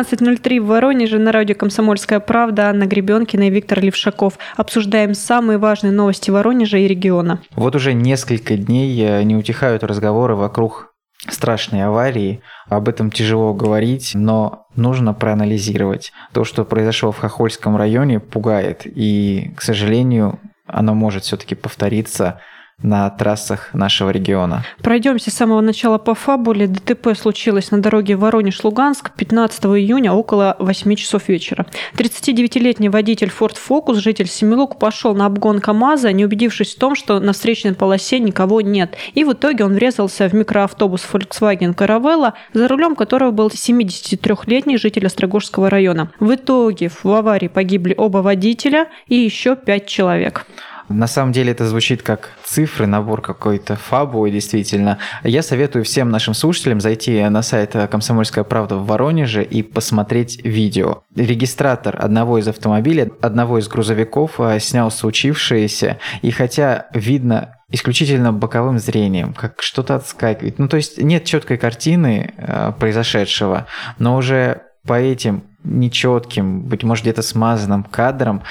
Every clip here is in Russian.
19.03 в Воронеже на радио «Комсомольская правда» Анна Гребенкина и Виктор Левшаков. Обсуждаем самые важные новости Воронежа и региона. Вот уже несколько дней э, не утихают разговоры вокруг страшной аварии. Об этом тяжело говорить, но нужно проанализировать. То, что произошло в Хохольском районе, пугает. И, к сожалению, оно может все-таки повториться на трассах нашего региона. Пройдемся с самого начала по фабуле. ДТП случилось на дороге Воронеж-Луганск 15 июня около 8 часов вечера. 39-летний водитель Ford Focus, житель Семилук, пошел на обгон КАМАЗа, не убедившись в том, что на встречной полосе никого нет. И в итоге он врезался в микроавтобус Volkswagen Caravella, за рулем которого был 73-летний житель Острогожского района. В итоге в аварии погибли оба водителя и еще пять человек. На самом деле это звучит как цифры, набор какой-то фабулы, действительно. Я советую всем нашим слушателям зайти на сайт «Комсомольская правда» в Воронеже и посмотреть видео. Регистратор одного из автомобилей, одного из грузовиков э, снял случившееся, и хотя видно исключительно боковым зрением, как что-то отскакивает. Ну, то есть нет четкой картины э, произошедшего, но уже по этим нечетким, быть может, где-то смазанным кадрам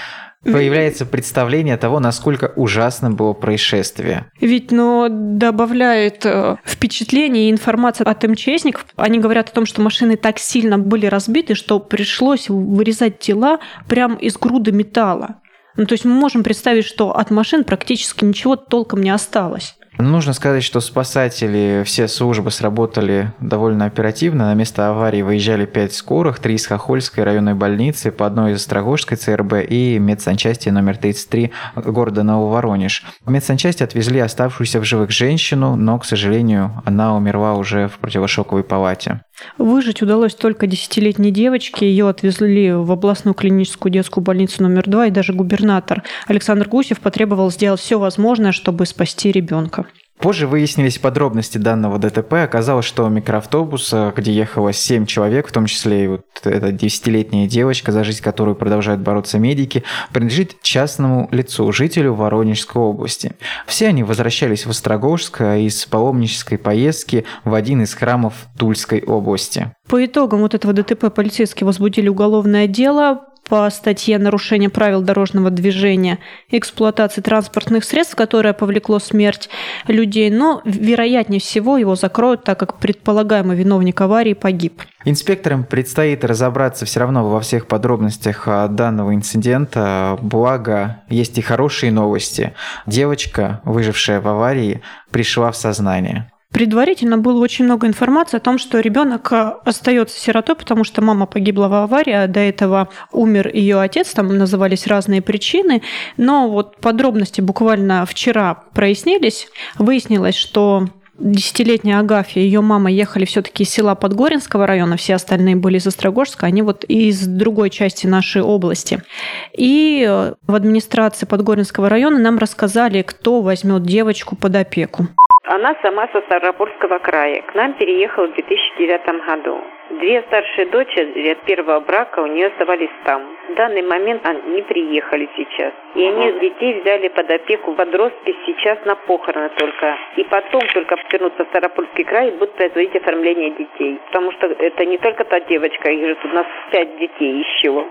появляется представление того, насколько ужасным было происшествие. Ведь, но добавляет э, впечатление и информация от МЧСников. Они говорят о том, что машины так сильно были разбиты, что пришлось вырезать тела прямо из груды металла. Ну, то есть мы можем представить, что от машин практически ничего толком не осталось. Нужно сказать, что спасатели, все службы сработали довольно оперативно. На место аварии выезжали пять скорых, три из Хохольской районной больницы, по одной из Острогожской ЦРБ и медсанчасти номер 33 города Нововоронеж. В медсанчасти отвезли оставшуюся в живых женщину, но, к сожалению, она умерла уже в противошоковой палате. Выжить удалось только десятилетней девочке. Ее отвезли в областную клиническую детскую больницу номер два, и даже губернатор Александр Гусев потребовал сделать все возможное, чтобы спасти ребенка. Позже выяснились подробности данного ДТП. Оказалось, что микроавтобус, э, где ехало 7 человек, в том числе и вот эта 10-летняя девочка, за жизнь которой продолжают бороться медики, принадлежит частному лицу, жителю Воронежской области. Все они возвращались в Острогожск э, из паломнической поездки в один из храмов Тульской области. По итогам вот этого ДТП полицейские возбудили уголовное дело по статье «Нарушение правил дорожного движения, эксплуатации транспортных средств, которое повлекло смерть людей», но, вероятнее всего, его закроют, так как предполагаемый виновник аварии погиб. Инспекторам предстоит разобраться все равно во всех подробностях а, данного инцидента, благо есть и хорошие новости. Девочка, выжившая в аварии, пришла в сознание. Предварительно было очень много информации о том, что ребенок э, остается сиротой, потому что мама погибла в аварии, а до этого умер ее отец, там назывались разные причины. Но вот подробности буквально вчера прояснились. Выяснилось, что десятилетняя Агафья и ее мама ехали все-таки из села Подгоринского района, все остальные были из Острогожска, они вот из другой части нашей области. И э, в администрации Подгоринского района нам рассказали, кто возьмет девочку под опеку. Она сама со Ставропольского края. К нам переехала в 2009 году. Две старшие дочери от первого брака у нее оставались там. В данный момент они не приехали сейчас. И они детей взяли под опеку подростки сейчас на похороны только. И потом только вернутся в Ставропольский край и будут производить оформление детей. Потому что это не только та девочка, их же тут у нас пять детей еще.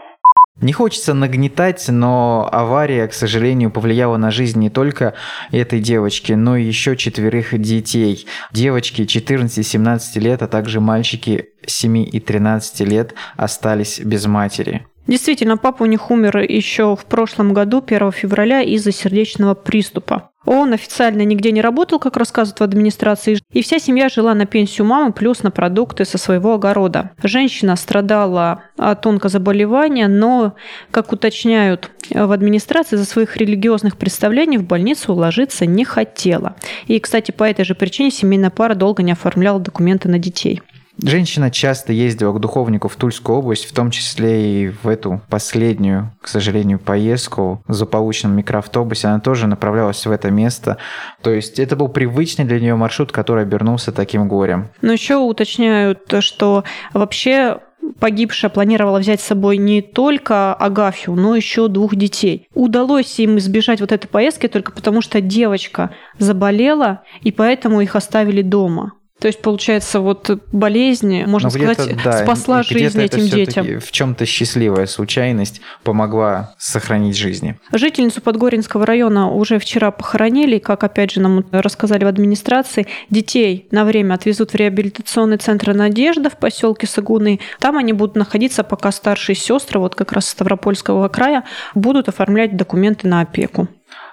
Не хочется нагнетать, но авария, к сожалению, повлияла на жизнь не только этой девочки, но и еще четверых детей. Девочки 14-17 лет, а также мальчики 7 и 13 лет остались без матери. Действительно, папа у них умер еще в прошлом году, 1 февраля, из-за сердечного приступа. Он официально нигде не работал, как рассказывают в администрации, и вся семья жила на пенсию мамы плюс на продукты со своего огорода. Женщина страдала от онкозаболевания, но, как уточняют в администрации, за своих религиозных представлений в больницу ложиться не хотела. И, кстати, по этой же причине семейная пара долго не оформляла документы на детей. Женщина часто ездила к духовнику в Тульскую область, в том числе и в эту последнюю, к сожалению, поездку в злополучном микроавтобусе. Она тоже направлялась в это место. То есть это был привычный для нее маршрут, который обернулся таким горем. Но еще уточняют, что вообще погибшая планировала взять с собой не только Агафью, но еще двух детей. Удалось им избежать вот этой поездки только потому, что девочка заболела, и поэтому их оставили дома. То есть, получается, вот болезнь, можно сказать, да, спасла жизнь этим детям. В чем-то счастливая случайность помогла сохранить жизни. Жительницу Подгоринского района уже вчера похоронили, как опять же нам рассказали в администрации. Детей на время отвезут в реабилитационный центр «Надежда» в поселке Сагуны. Там они будут находиться, пока старшие сестры, вот как раз Ставропольского края, будут оформлять документы на опеку.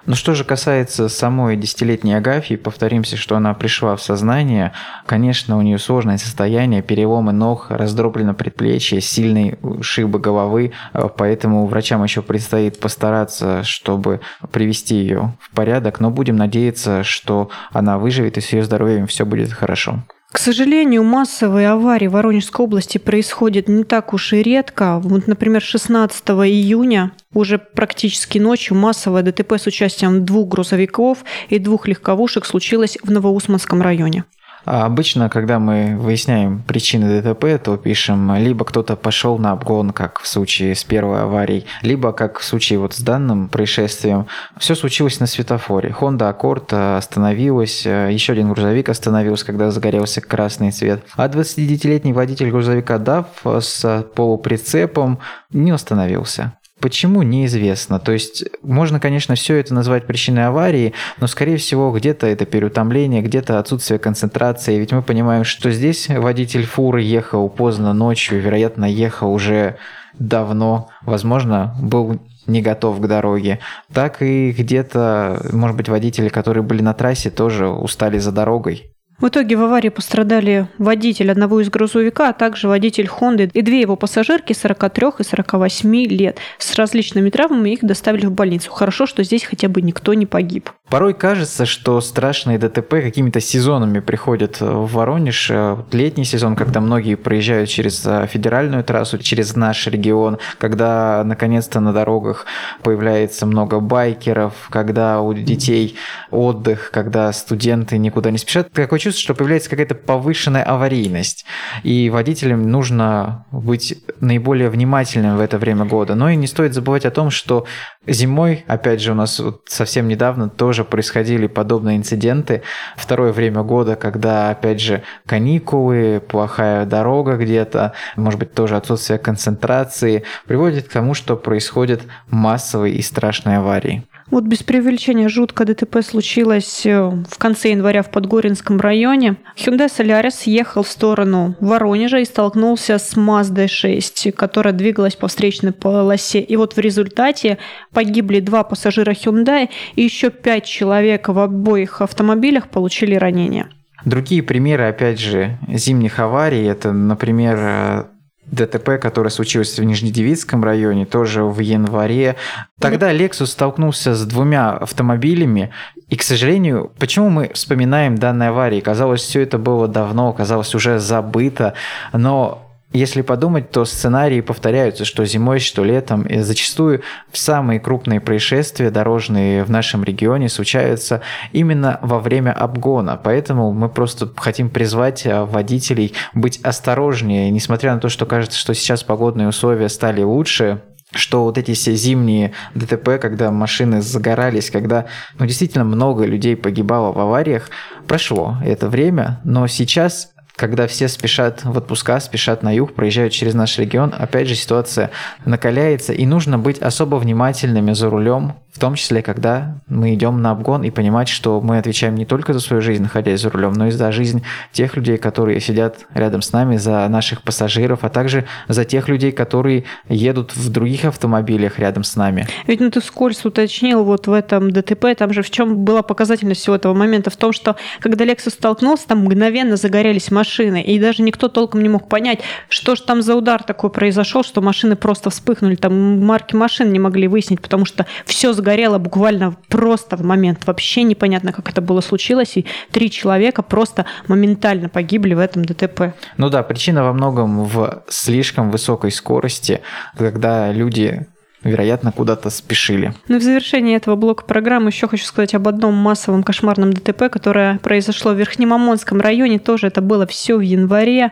Но ну, что же касается самой десятилетней Агафьи, повторимся, что она пришла в сознание. Конечно, у нее сложное состояние, переломы ног, раздроблено предплечье, сильные шибы головы, поэтому врачам еще предстоит постараться, чтобы привести ее в порядок, но будем надеяться, что она выживет и с ее здоровьем все будет хорошо. К сожалению, массовые аварии в Воронежской области происходят не так уж и редко. Вот, например, 16 июня уже практически ночью массовое ДТП с участием двух грузовиков и двух легковушек случилось в Новоусманском районе. А обычно, когда мы выясняем причины ДТП, то пишем либо кто-то пошел на обгон, как в случае с первой аварией, либо как в случае вот с данным происшествием. Все случилось на светофоре. Honda Accord остановилась, еще один грузовик остановился, когда загорелся красный цвет. А 29-летний водитель грузовика DAF с полуприцепом не остановился. Почему неизвестно. То есть можно, конечно, все это назвать причиной аварии, но, скорее всего, где-то это переутомление, где-то отсутствие концентрации. Ведь мы понимаем, что здесь водитель фуры ехал поздно ночью, вероятно, ехал уже давно, возможно, был не готов к дороге, так и где-то, может быть, водители, которые были на трассе, тоже устали за дорогой. В итоге в аварии пострадали водитель одного из грузовика, а также водитель Хонды и две его пассажирки 43 и 48 лет. С различными травмами их доставили в больницу. Хорошо, что здесь хотя бы никто не погиб. Порой кажется, что страшные ДТП какими-то сезонами приходят в Воронеж. Летний сезон, когда многие проезжают через э, федеральную трассу, через наш регион, когда наконец-то на дорогах появляется много байкеров, когда у детей отдых, когда студенты никуда не спешат. Такое чувство, что появляется какая-то повышенная аварийность. И водителям нужно быть наиболее внимательным в это время года. Но и не стоит забывать о том, что зимой, опять же, у нас вот совсем недавно тоже происходили подобные инциденты. Второе время года, когда, опять же, каникулы, плохая дорога где-то, может быть, тоже отсутствие концентрации, приводит к тому, что происходят массовые и страшные аварии. Вот без преувеличения жутко ДТП случилось э, в конце января в Подгоринском районе. Hyundai Solaris ехал в сторону Воронежа и столкнулся с Mazda 6, которая двигалась по встречной полосе. И вот в результате погибли два пассажира Hyundai и еще пять человек в обоих автомобилях получили ранения. Другие примеры, опять же, зимних аварий, это, например, ДТП, которое случилось в Нижнедевицком районе, тоже в январе. Тогда Lexus столкнулся с двумя автомобилями, и, к сожалению, почему мы вспоминаем данные аварии? Казалось, все это было давно, казалось, уже забыто, но если подумать, то сценарии повторяются, что зимой, что летом. И зачастую самые крупные происшествия дорожные в нашем регионе случаются именно во время обгона. Поэтому мы просто хотим призвать а, водителей быть осторожнее. Несмотря на то, что кажется, что сейчас погодные условия стали лучше, что вот эти все зимние ДТП, когда машины загорались, когда ну, действительно много людей погибало в авариях, прошло это время, но сейчас когда все спешат в отпуска, спешат на юг, проезжают через наш регион, опять же ситуация накаляется, и нужно быть особо внимательными за рулем, в том числе, когда мы идем на обгон и понимать, что мы отвечаем не только за свою жизнь, находясь за рулем, но и за жизнь тех людей, которые сидят рядом с нами, за наших пассажиров, а также за тех людей, которые едут в других автомобилях рядом с нами. Ведь ну, ты скользь уточнил вот в этом ДТП, там же в чем была показательность всего этого момента? В том, что когда Lexus столкнулся, там мгновенно загорелись машины, и даже никто толком не мог понять, что же там за удар такой произошел, что машины просто вспыхнули, там марки машин не могли выяснить, потому что все сгорело буквально просто в момент. Вообще непонятно, как это было случилось, и три человека просто моментально погибли в этом ДТП. Ну да, причина во многом в слишком высокой скорости, когда люди вероятно, куда-то спешили. Ну и в завершении этого блока программы еще хочу сказать об одном массовом кошмарном ДТП, которое произошло в Верхнемамонском районе. Тоже это было все в январе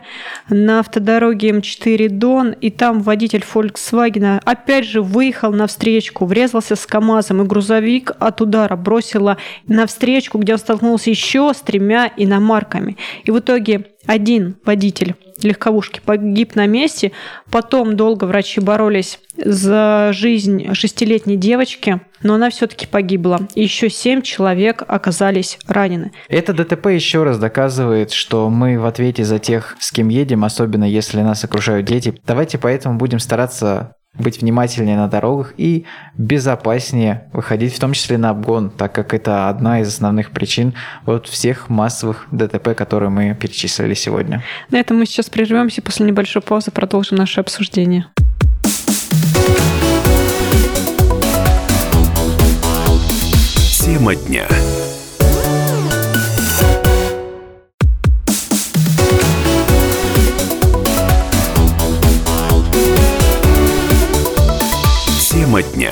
на автодороге М4 Дон. И там водитель Volkswagen опять же выехал на встречку, врезался с КАМАЗом, и грузовик от удара бросило на встречку, где он столкнулся еще с тремя иномарками. И в итоге один водитель легковушки погиб на месте. Потом долго врачи боролись за жизнь шестилетней девочки, но она все-таки погибла. Еще семь человек оказались ранены. Это ДТП еще раз доказывает, что мы в ответе за тех, с кем едем, особенно если нас окружают дети. Давайте поэтому будем стараться быть внимательнее на дорогах и безопаснее выходить, в том числе на обгон, так как это одна из основных причин вот всех массовых ДТП, которые мы перечислили сегодня. На этом мы сейчас прервемся, после небольшой паузы продолжим наше обсуждение. Тема дня. Тема дня.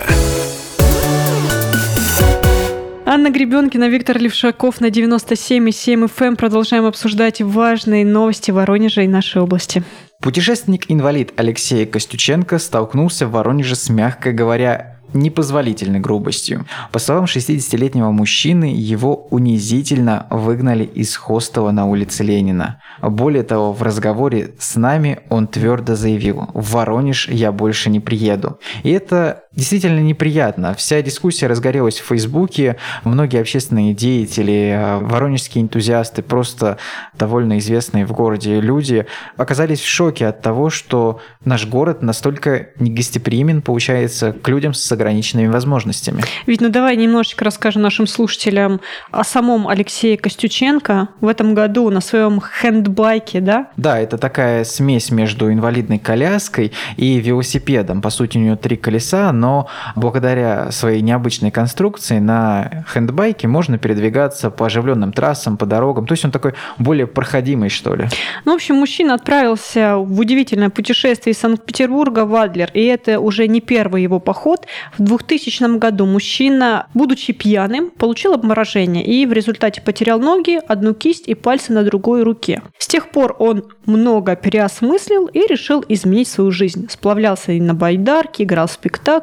Анна Гребенкина, Виктор Левшаков на 97,7 FM. Эм. Продолжаем обсуждать важные новости Воронежа и нашей области. Путешественник-инвалид Алексей Костюченко столкнулся в Воронеже с, мягко говоря, непозволительной грубостью. По словам 60-летнего мужчины, его унизительно выгнали из хостела на улице Ленина. Более того, в разговоре с нами он твердо заявил «В Воронеж я больше не приеду». И это действительно неприятно. Вся дискуссия разгорелась в Фейсбуке. Многие общественные деятели, а, воронежские энтузиасты, просто довольно известные в городе люди, оказались в шоке от того, что наш город настолько негостеприимен, получается, к людям с ограниченными возможностями. Ведь, ну давай немножечко расскажем нашим слушателям о самом Алексее Костюченко. В этом году на своем хендбайке, да? Да, это такая смесь между инвалидной коляской и велосипедом. По сути, у нее три колеса, но благодаря своей необычной конструкции на хендбайке можно передвигаться по оживленным трассам, по дорогам. То есть он такой более проходимый, что ли. Ну, в общем, мужчина отправился в удивительное путешествие из Санкт-Петербурга в Адлер, и это уже не первый его поход. В 2000 году мужчина, будучи пьяным, получил обморожение и в результате потерял ноги, одну кисть и пальцы на другой руке. С тех пор он много переосмыслил и решил изменить свою жизнь. Сплавлялся и на байдарке, играл в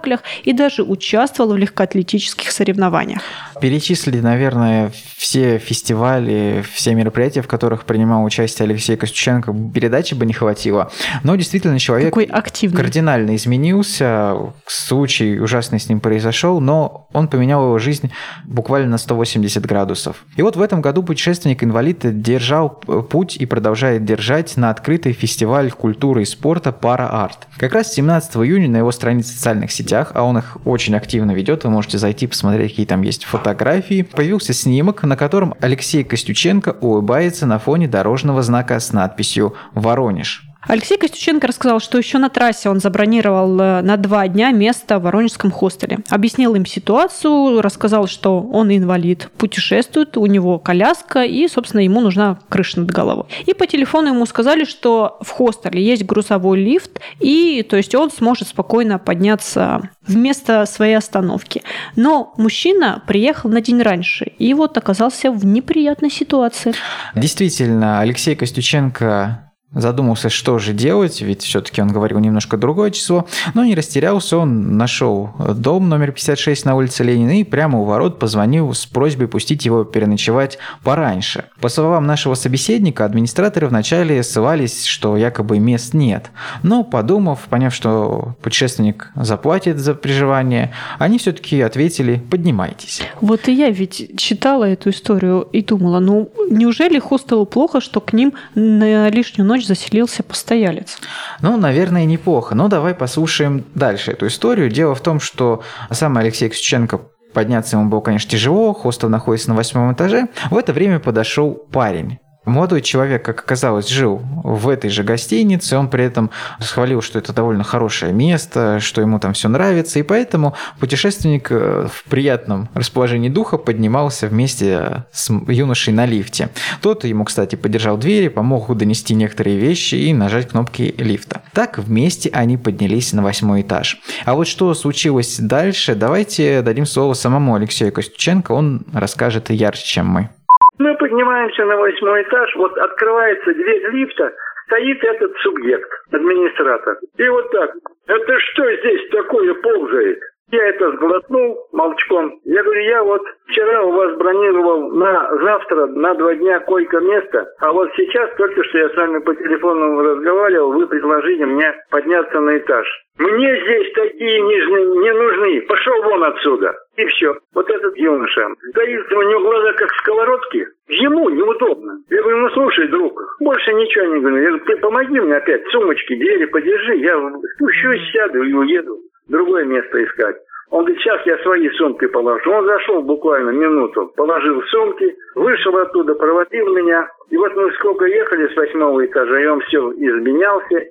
спектаклях и даже участвовал в легкоатлетических соревнованиях. Перечислили, наверное, все фестивали, все мероприятия, в которых принимал участие Алексей Костюченко. Передачи бы не хватило. Но действительно человек Какой активный. кардинально изменился. Случай ужасный с ним произошел, но он поменял его жизнь буквально на 180 градусов. И вот в этом году путешественник-инвалид держал путь и продолжает держать на открытый фестиваль культуры и спорта «Пара-арт». Как раз 17 июня на его странице в социальных сетях, а он их очень активно ведет, вы можете зайти посмотреть, какие там есть фотографии, появился снимок, на котором Алексей Костюченко улыбается на фоне дорожного знака с надписью «Воронеж». Алексей Костюченко рассказал, что еще на трассе он забронировал э, на два дня место в Воронежском хостеле. Объяснил им ситуацию, рассказал, что он инвалид, путешествует, у него коляска и, собственно, ему нужна крыша над головой. И по телефону ему сказали, что в хостеле есть грузовой лифт, и то есть он сможет спокойно подняться в место своей остановки. Но мужчина приехал на день раньше и вот оказался в неприятной ситуации. Действительно, Алексей Костюченко Задумался, что же делать, ведь все-таки он говорил немножко другое число, но не растерялся, он нашел дом номер 56 на улице Ленина и прямо у ворот позвонил с просьбой пустить его переночевать пораньше. По словам нашего собеседника, администраторы вначале ссылались, что якобы мест нет, но подумав, поняв, что путешественник заплатит за приживание, они все-таки ответили «поднимайтесь». Вот и я ведь читала эту историю и думала, ну неужели хостелу плохо, что к ним на лишнюю ночь ночь заселился постоялец. Ну, наверное, неплохо. Но давай послушаем дальше эту историю. Дело в том, что сам Алексей Ксюченко Подняться ему было, конечно, тяжело, хостел находится на восьмом этаже. В это время подошел парень Молодой человек, как оказалось, жил в этой же гостинице, он при этом схвалил, что это довольно хорошее место, что ему там все нравится, и поэтому путешественник э, в приятном расположении духа поднимался вместе с юношей на лифте. Тот ему, кстати, поддержал двери, помог донести некоторые вещи и нажать кнопки лифта. Так вместе они поднялись на восьмой этаж. А вот что случилось дальше, давайте дадим слово самому Алексею Костюченко, он расскажет ярче, чем мы. Мы поднимаемся на восьмой этаж, вот открывается дверь лифта, стоит этот субъект, администратор. И вот так, это что здесь такое ползает? Я это сглотнул молчком. Я говорю, я вот вчера у вас бронировал на завтра, на два дня койко-место, а вот сейчас, только что я с вами по телефону разговаривал, вы предложили мне подняться на этаж. Мне здесь такие нежные не нужны. Пошел вон отсюда. И все. Вот этот юноша. Стоит у него глаза как сковородки. Ему неудобно. Я говорю, ну слушай, друг, больше ничего не говорю. Я говорю, ты помоги мне опять сумочки, двери подержи. Я спущусь, сяду и уеду другое место искать. Он говорит, сейчас я свои сумки положу. Он зашел буквально минуту, положил сумки, вышел оттуда, проводил меня. И вот мы сколько ехали с восьмого этажа, и он все изменялся.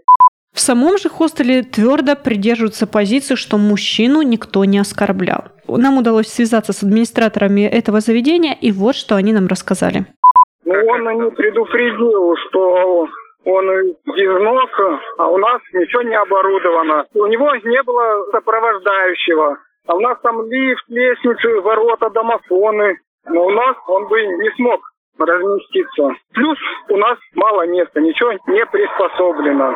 В самом же хостеле твердо придерживаются позиции, что мужчину никто не оскорблял. Нам удалось связаться с администраторами этого заведения, и вот что они нам рассказали. Ну, он не предупредил, что он из носа, а у нас ничего не оборудовано. У него не было сопровождающего. А у нас там лифт, лестницы, ворота, домофоны. Но у нас он бы не смог разместиться. Плюс у нас мало места, ничего не приспособлено.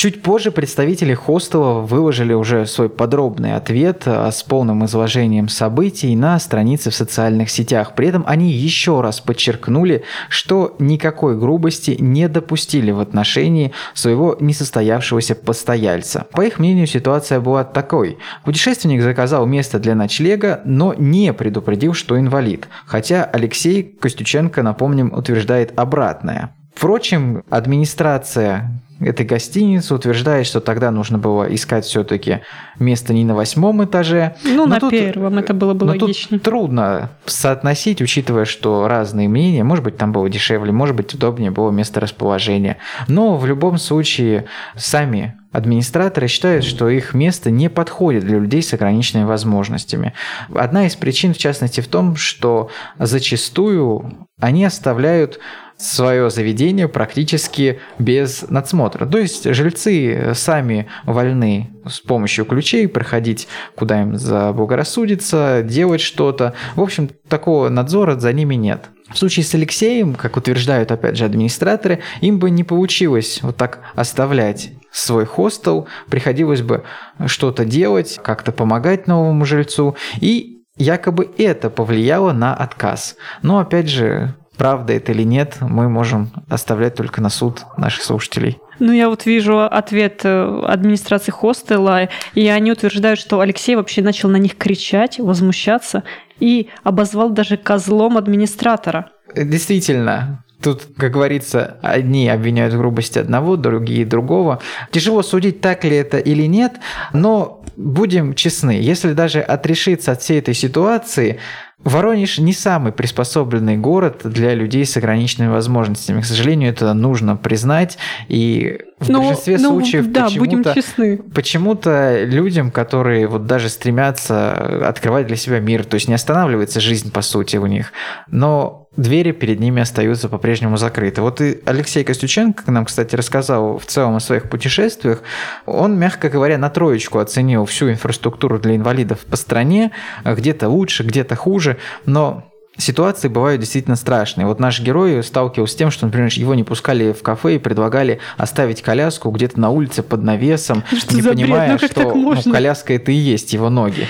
Чуть позже представители хостела выложили уже свой подробный ответ а, с полным изложением событий на странице в социальных сетях. При этом они еще раз подчеркнули, что никакой грубости не допустили в отношении своего несостоявшегося постояльца. По их мнению, ситуация была такой. Путешественник заказал место для ночлега, но не предупредил, что инвалид. Хотя Алексей Костюченко, напомним, утверждает обратное. Впрочем, администрация этой гостиницы утверждает, что тогда нужно было искать все-таки место не на восьмом этаже. Ну, на тут, первом это было бы но логичнее. Тут трудно соотносить, учитывая, что разные мнения. Может быть, там было дешевле, может быть, удобнее было место расположения. Но в любом случае, сами Администраторы считают, что их место не подходит для людей с ограниченными возможностями. Одна из причин, в частности, в том, что зачастую они оставляют свое заведение практически без надсмотра. То есть жильцы сами вольны с помощью ключей проходить, куда им заблагорассудится, делать что-то. В общем, такого надзора за ними нет. В случае с Алексеем, как утверждают опять же администраторы, им бы не получилось вот так оставлять свой хостел, приходилось бы что-то делать, как-то помогать новому жильцу, и якобы это повлияло на отказ. Но опять же, правда это или нет, мы можем оставлять только на суд наших слушателей. Ну, я вот вижу ответ э, администрации хостела, и они утверждают, что Алексей вообще начал на них кричать, возмущаться и обозвал даже козлом администратора. Действительно, Тут, как говорится, одни обвиняют в грубости одного, другие другого. Тяжело судить, так ли это или нет, но будем честны, если даже отрешиться от всей этой ситуации, Воронеж не самый приспособленный город для людей с ограниченными возможностями. К сожалению, это нужно признать. И в но, ну, большинстве но, ну, случаев да, честны. почему-то людям, которые вот даже стремятся открывать для себя мир, то есть не останавливается жизнь, по сути, у них, но двери перед ними остаются по-прежнему закрыты. Вот и Алексей Костюченко нам, кстати, рассказал в целом о своих путешествиях. Он, мягко говоря, на троечку оценил всю инфраструктуру для инвалидов по стране. Где-то лучше, где-то хуже. Но ситуации бывают действительно страшные. Вот наш герой сталкивался с тем, что, например, его не пускали в кафе и предлагали оставить коляску где-то на улице под навесом, что не понимая, ну, что ну, коляска это и есть его ноги.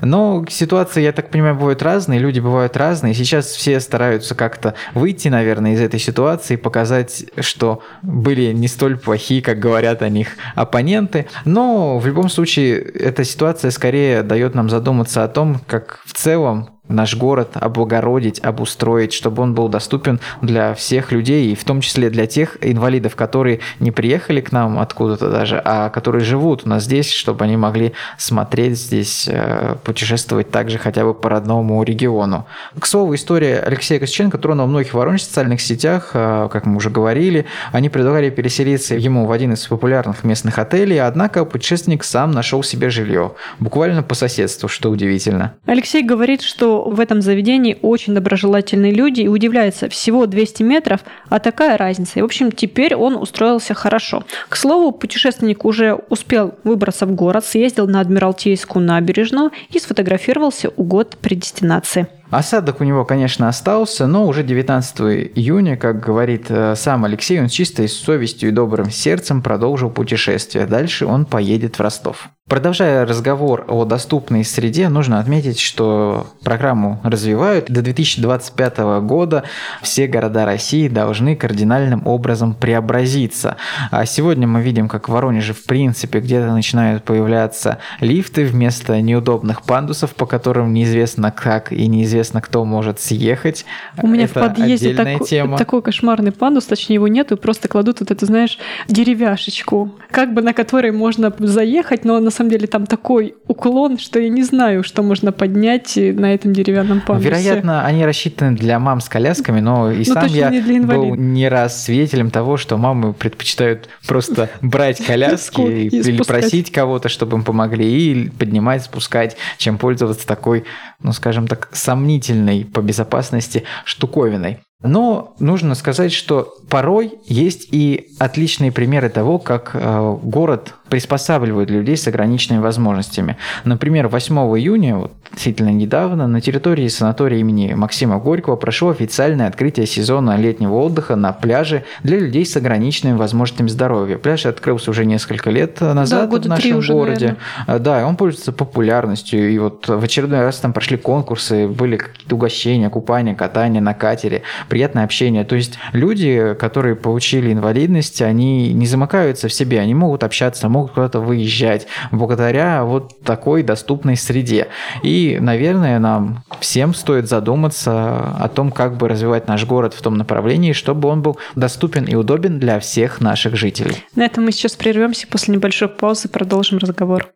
Но ситуации, я так понимаю, бывают разные, люди бывают разные. Сейчас все стараются как-то выйти, наверное, из этой ситуации, показать, что были не столь плохие, как говорят о них оппоненты. Но в любом случае, эта ситуация скорее дает нам задуматься о том, как в целом наш город облагородить, обустроить, чтобы он был доступен для всех людей, и в том числе для тех инвалидов, которые не приехали к нам откуда-то даже, а которые живут у нас здесь, чтобы они могли смотреть здесь, э, путешествовать также хотя бы по родному региону. К слову, история Алексея Костюченко тронула многих воронеж в социальных сетях, э, как мы уже говорили. Они предлагали переселиться ему в один из популярных местных отелей, однако путешественник сам нашел себе жилье, буквально по соседству, что удивительно. Алексей говорит, что в этом заведении очень доброжелательные люди и удивляется, всего 200 метров, а такая разница. И, в общем, теперь он устроился хорошо. К слову, путешественник уже успел выбраться в город, съездил на Адмиралтейскую набережную и сфотографировался у год при дестинации. Осадок у него, конечно, остался, но уже 19 июня, как говорит э, сам Алексей, он с чистой совестью и добрым сердцем продолжил путешествие. Дальше он поедет в Ростов. Продолжая разговор о доступной среде, нужно отметить, что программу развивают. До 2025 года все города России должны кардинальным образом преобразиться. А сегодня мы видим, как в Воронеже в принципе где-то начинают появляться лифты вместо неудобных пандусов, по которым неизвестно как и неизвестно кто может съехать. У меня Это в подъезде такой, тема. такой кошмарный пандус, точнее его нету, просто кладут вот эту, знаешь, деревяшечку, как бы на которой можно заехать, но на самом самом деле там такой уклон, что я не знаю, что можно поднять на этом деревянном пандусе. Вероятно, они рассчитаны для мам с колясками, но и но сам я не был не раз свидетелем того, что мамы предпочитают просто брать коляски или просить кого-то, чтобы им помогли, и поднимать, спускать, чем пользоваться такой, ну скажем так, сомнительной по безопасности штуковиной. Но нужно сказать, что порой есть и отличные примеры того, как э, город приспосабливает людей с ограниченными возможностями. Например, 8 июня, вот, действительно недавно, на территории санатория имени Максима Горького прошло официальное открытие сезона летнего отдыха на пляже для людей с ограниченными возможностями здоровья. Пляж открылся уже несколько лет назад да, в нашем уже, городе. Наверное. Да, он пользуется популярностью. И вот в очередной раз там прошли конкурсы, были какие-то угощения, купания, катание на катере, приятное общение. То есть люди, которые получили инвалидность, они не замыкаются в себе, они могут общаться, могут могут куда-то выезжать благодаря вот такой доступной среде. И, наверное, нам всем стоит задуматься о том, как бы развивать наш город в том направлении, чтобы он был доступен и удобен для всех наших жителей. На этом мы сейчас прервемся, после небольшой паузы продолжим разговор.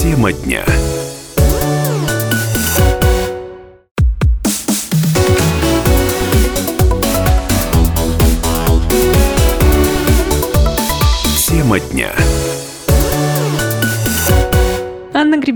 Тема дня.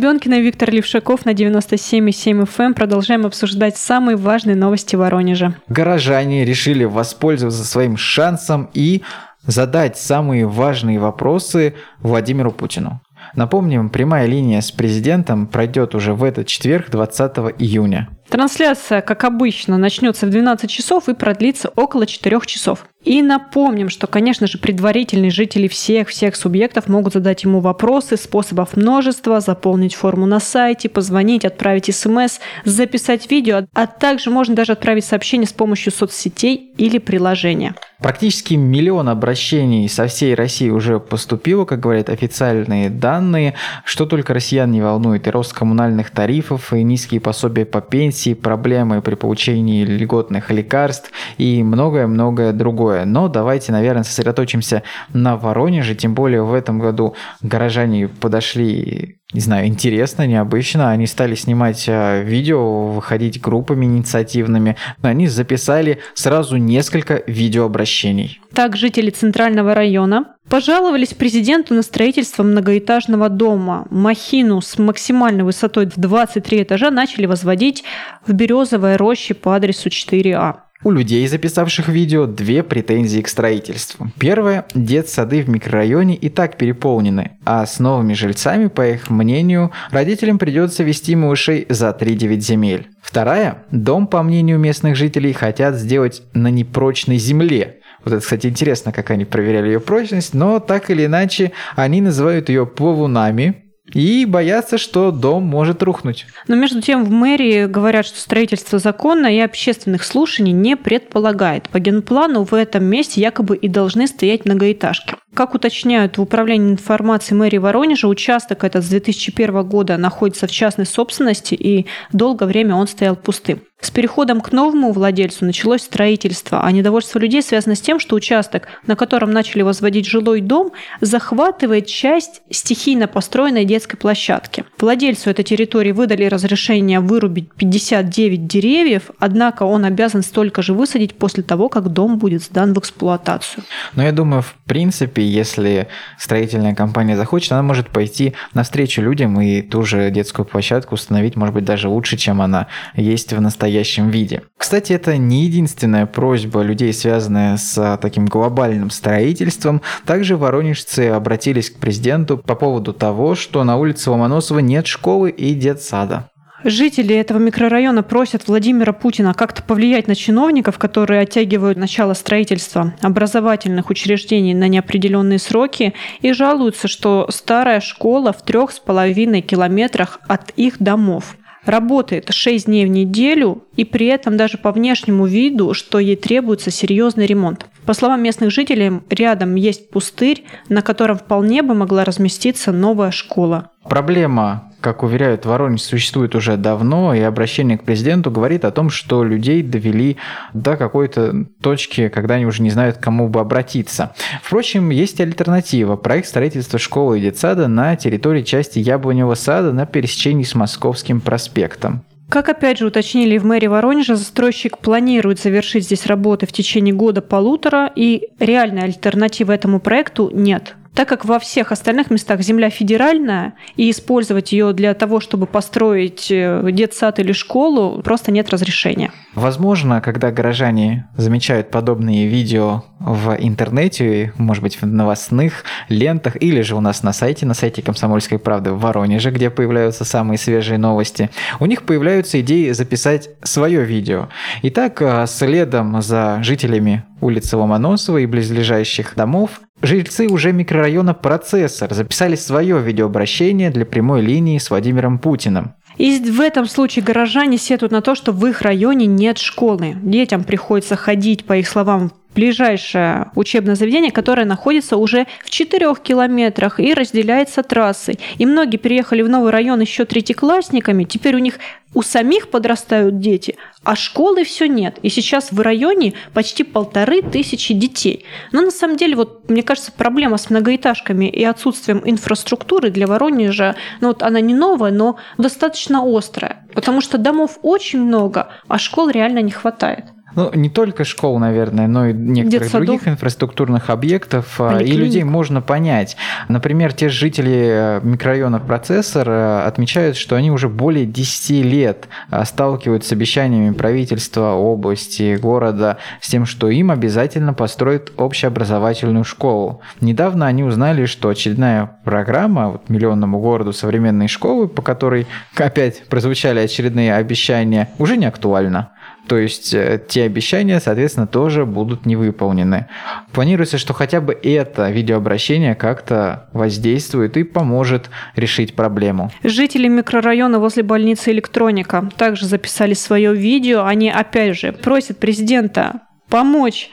Гребенкина и Виктор Левшаков на 97,7 FM. Эм. Продолжаем обсуждать самые важные новости Воронежа. Горожане решили воспользоваться своим шансом и задать самые важные вопросы Владимиру Путину. Напомним, прямая линия с президентом пройдет уже в этот четверг, 20 июня. Трансляция, как обычно, начнется в 12 часов и продлится около 4 часов. И напомним, что, конечно же, предварительные жители всех-всех субъектов могут задать ему вопросы, способов множества, заполнить форму на сайте, позвонить, отправить смс, записать видео, а также можно даже отправить сообщение с помощью соцсетей или приложения. Практически миллион обращений со всей России уже поступило, как говорят официальные данные. Что только россиян не волнует, и рост коммунальных тарифов, и низкие пособия по пенсии, проблемы при получении льготных лекарств и многое-многое другое. Но давайте, наверное, сосредоточимся на Воронеже, тем более в этом году горожане подошли не знаю, интересно, необычно. Они стали снимать а, видео, выходить группами инициативными. Они записали сразу несколько видеообращений. Так, жители Центрального района пожаловались президенту на строительство многоэтажного дома. Махину с максимальной высотой в 23 этажа начали возводить в Березовой роще по адресу 4А. У людей, записавших видео, две претензии к строительству. Первое – детсады в микрорайоне и так переполнены, а с новыми жильцами, по их мнению, родителям придется вести малышей за 3-9 земель. Вторая – дом, по мнению местных жителей, хотят сделать на непрочной земле, вот это, кстати, интересно, как они проверяли ее прочность, но так или иначе они называют ее плавунами, и боятся, что дом может рухнуть. Но между тем в мэрии говорят, что строительство законно и общественных слушаний не предполагает. По генплану в этом месте якобы и должны стоять многоэтажки. Как уточняют в Управлении информации мэрии Воронежа, участок этот с 2001 года находится в частной собственности и долгое время он стоял пустым. С переходом к новому владельцу началось строительство, а недовольство людей связано с тем, что участок, на котором начали возводить жилой дом, захватывает часть стихийно построенной детской площадки. Владельцу этой территории выдали разрешение вырубить 59 деревьев, однако он обязан столько же высадить после того, как дом будет сдан в эксплуатацию. Но я думаю, в принципе, если строительная компания захочет, она может пойти навстречу людям и ту же детскую площадку установить, может быть, даже лучше, чем она есть в настоящем настоящем виде. Кстати, это не единственная просьба людей, связанная с таким глобальным строительством. Также воронежцы обратились к президенту по поводу того, что на улице Ломоносова нет школы и детсада. Жители этого микрорайона просят Владимира Путина как-то повлиять на чиновников, которые оттягивают начало строительства образовательных учреждений на неопределенные сроки и жалуются, что старая школа в трех с половиной километрах от их домов работает 6 дней в неделю и при этом даже по внешнему виду, что ей требуется серьезный ремонт. По словам местных жителей, рядом есть пустырь, на котором вполне бы могла разместиться новая школа. Проблема как уверяют Воронеж, существует уже давно, и обращение к президенту говорит о том, что людей довели до какой-то точки, когда они уже не знают, к кому бы обратиться. Впрочем, есть альтернатива. Проект строительства школы и детсада на территории части Яблоневого сада на пересечении с Московским проспектом. Как опять же уточнили в мэрии Воронежа, застройщик планирует завершить здесь работы в течение года-полутора, и реальной альтернативы этому проекту нет так как во всех остальных местах земля федеральная, и использовать ее для того, чтобы построить э, детсад или школу, просто нет разрешения. Возможно, когда горожане замечают подобные видео в интернете, может быть, в новостных лентах, или же у нас на сайте, на сайте «Комсомольской правды» в Воронеже, где появляются самые свежие новости, у них появляются идеи записать свое видео. Итак, э, следом за жителями улицы Ломоносова и близлежащих домов Жильцы уже микрорайона «Процессор» записали свое видеообращение для прямой линии с Владимиром Путиным. И в этом случае горожане сетуют на то, что в их районе нет школы. Детям приходится ходить, по их словам, ближайшее учебное заведение, которое находится уже в 4 километрах и разделяется трассой. И многие переехали в новый район еще третьеклассниками. Теперь у них у самих подрастают дети, а школы все нет. И сейчас в районе почти полторы тысячи детей. Но на самом деле, вот мне кажется, проблема с многоэтажками и отсутствием инфраструктуры для Воронежа, ну вот она не новая, но достаточно острая. Потому что домов очень много, а школ реально не хватает. Ну, не только школ, наверное, но и некоторых других инфраструктурных объектов. Поликлиник. И людей можно понять. Например, те жители э, микрорайона Процессор э, отмечают, что они уже более 10 лет э, сталкиваются с обещаниями правительства, области, города с тем, что им обязательно построят общеобразовательную школу. Недавно они узнали, что очередная программа вот, миллионному городу современной школы, по которой опять прозвучали очередные обещания, уже не актуальна. То есть э, те обещания, соответственно, тоже будут не выполнены. Планируется, что хотя бы это видеообращение как-то воздействует и поможет решить проблему. Жители микрорайона возле больницы «Электроника» также записали свое видео. Они, опять же, просят президента помочь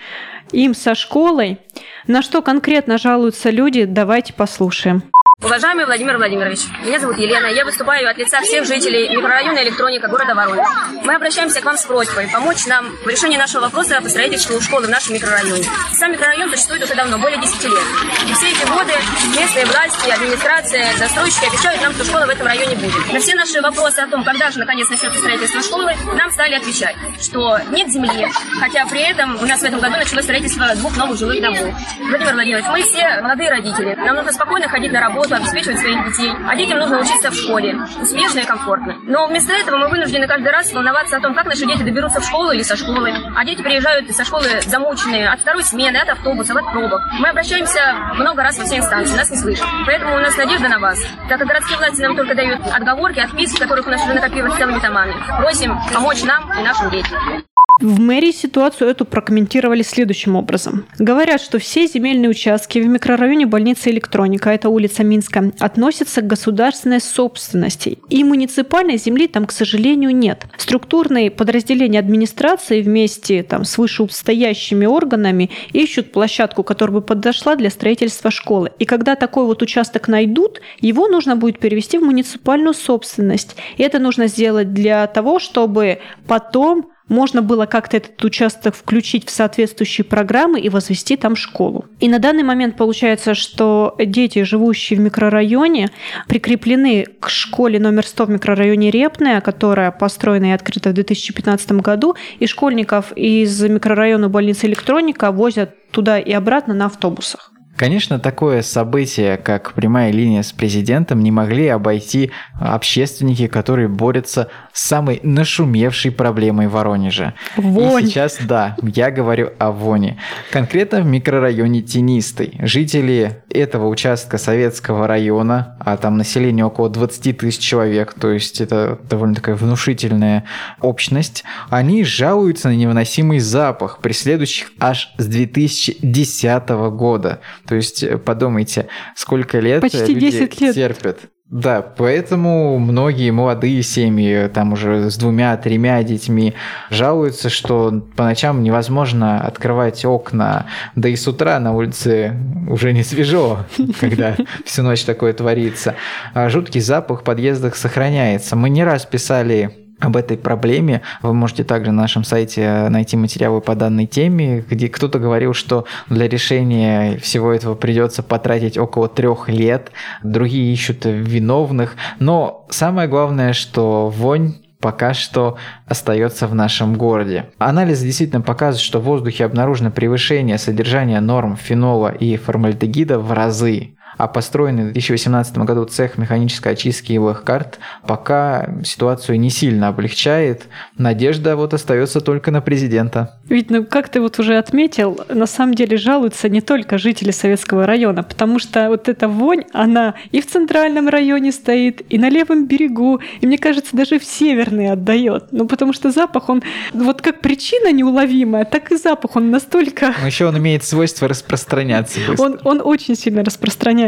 им со школой. На что конкретно жалуются люди, давайте послушаем. Уважаемый Владимир Владимирович, меня зовут Елена, я выступаю от лица всех жителей микрорайона Электроника города Воронеж. Мы обращаемся к вам с просьбой помочь нам в решении нашего вопроса по строительству школы в нашем микрорайоне. Сам микрорайон существует уже давно, более 10 лет. И все эти годы местные власти, администрация, застройщики обещают нам, что школа в этом районе будет. На все наши вопросы о том, когда же наконец начнется строительство школы, нам стали отвечать, что нет земли, хотя при этом у нас в этом году началось строительство двух новых жилых домов. Владимир Владимирович, мы все молодые родители, нам нужно спокойно ходить на работу, работу, обеспечивать своих детей, а детям нужно учиться в школе, успешно и комфортно. Но вместо этого мы вынуждены каждый раз волноваться о том, как наши дети доберутся в школу или со школы. А дети приезжают со школы замученные от второй смены, от автобусов, от пробок. Мы обращаемся много раз во все инстанции, нас не слышат. Поэтому у нас надежда на вас. Так как городские власти нам только дают отговорки, отписки, которых у нас уже накопилось целыми томами. Просим помочь нам и нашим детям. В мэрии ситуацию эту прокомментировали следующим образом. Говорят, что все земельные участки в микрорайоне больницы Электроника, это улица Минска, относятся к государственной собственности. И муниципальной земли там, к сожалению, нет. Структурные подразделения администрации вместе там, с вышестоящими органами ищут площадку, которая бы подошла для строительства школы. И когда такой вот участок найдут, его нужно будет перевести в муниципальную собственность. И это нужно сделать для того, чтобы потом можно было как-то этот участок включить в соответствующие программы и возвести там школу. И на данный момент получается, что дети, живущие в микрорайоне, прикреплены к школе номер 100 в микрорайоне Репная, которая построена и открыта в 2015 году, и школьников из микрорайона больницы Электроника возят туда и обратно на автобусах. Конечно, такое событие, как прямая линия с президентом, не могли обойти общественники, которые борются с самой нашумевшей проблемой Воронежа. Вонь. И сейчас, да, я говорю о воне. Конкретно в микрорайоне Тенистый. Жители этого участка Советского района, а там население около 20 тысяч человек, то есть это довольно такая внушительная общность, они жалуются на невыносимый запах, преследующих аж с 2010 года. То есть э, подумайте, сколько лет Почти люди 10 лет. терпят. Да, поэтому многие молодые семьи, там уже с двумя-тремя детьми, жалуются, что по ночам невозможно открывать окна, да и с утра на улице уже не свежо, когда всю ночь такое творится. А жуткий запах в подъездах сохраняется. Мы не раз писали об этой проблеме. Вы можете также на нашем сайте найти материалы по данной теме, где кто-то говорил, что для решения всего этого придется потратить около трех лет, другие ищут виновных, но самое главное, что вонь пока что остается в нашем городе. Анализы действительно показывают, что в воздухе обнаружено превышение содержания норм фенола и формальдегида в разы а построенный в 2018 году цех механической очистки и карт пока ситуацию не сильно облегчает. Надежда вот остается только на президента. Ведь, ну, как ты вот уже отметил, на самом деле жалуются не только жители Советского района, потому что вот эта вонь, она и в центральном районе стоит, и на левом берегу, и, мне кажется, даже в северный отдает. Ну, потому что запах, он вот как причина неуловимая, так и запах, он настолько... Но еще он имеет свойство распространяться быстро. Он, он очень сильно распространяется.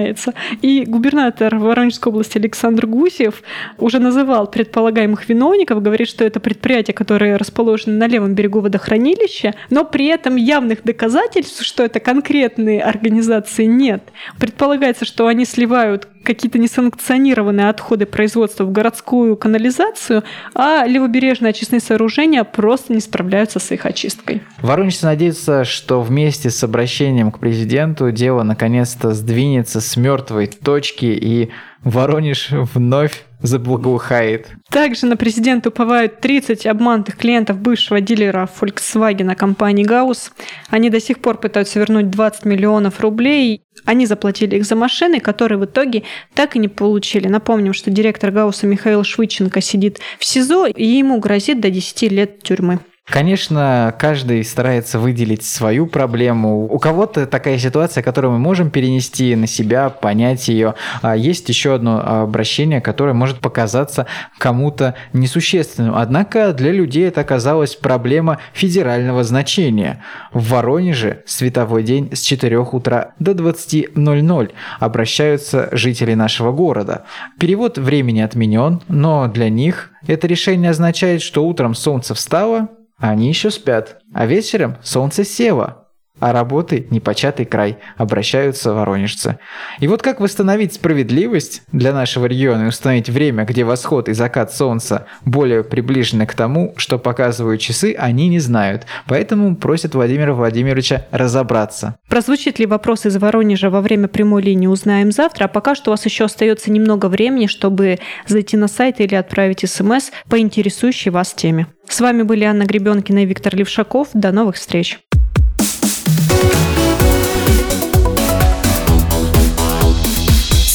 И губернатор Воронежской области Александр Гусев уже называл предполагаемых виновников, говорит, что это предприятия, которые расположены на левом берегу водохранилища, но при этом явных доказательств, что это конкретные организации, нет. Предполагается, что они сливают какие-то несанкционированные отходы производства в городскую канализацию, а левобережные очистные сооружения просто не справляются с их очисткой. Воронежцы надеются, что вместе с обращением к президенту дело наконец-то сдвинется с мертвой точки и Воронеж вновь заблагоухает. Также на президента уповают 30 обманутых клиентов бывшего дилера Volkswagen компании Гаус. Они до сих пор пытаются вернуть 20 миллионов рублей. Они заплатили их за машины, которые в итоге так и не получили. Напомним, что директор Гауса Михаил Швыченко сидит в СИЗО, и ему грозит до 10 лет тюрьмы. Конечно, каждый старается выделить свою проблему. У кого-то такая ситуация, которую мы можем перенести на себя, понять ее. А есть еще одно обращение, которое может показаться кому-то несущественным. Однако для людей это оказалась проблема федерального значения. В Воронеже световой день с 4 утра до 20.00 обращаются жители нашего города. Перевод времени отменен, но для них это решение означает, что утром солнце встало, они еще спят, а вечером солнце село, а работы непочатый край, обращаются воронежцы. И вот как восстановить справедливость для нашего региона и установить время, где восход и закат солнца более приближены к тому, что показывают часы, они не знают. Поэтому просят Владимира Владимировича разобраться. Прозвучит ли вопрос из Воронежа во время прямой линии, узнаем завтра. А пока что у вас еще остается немного времени, чтобы зайти на сайт или отправить смс по интересующей вас теме. С вами были Анна Гребенкина и Виктор Левшаков. До новых встреч!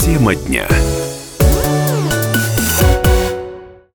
Тема дня.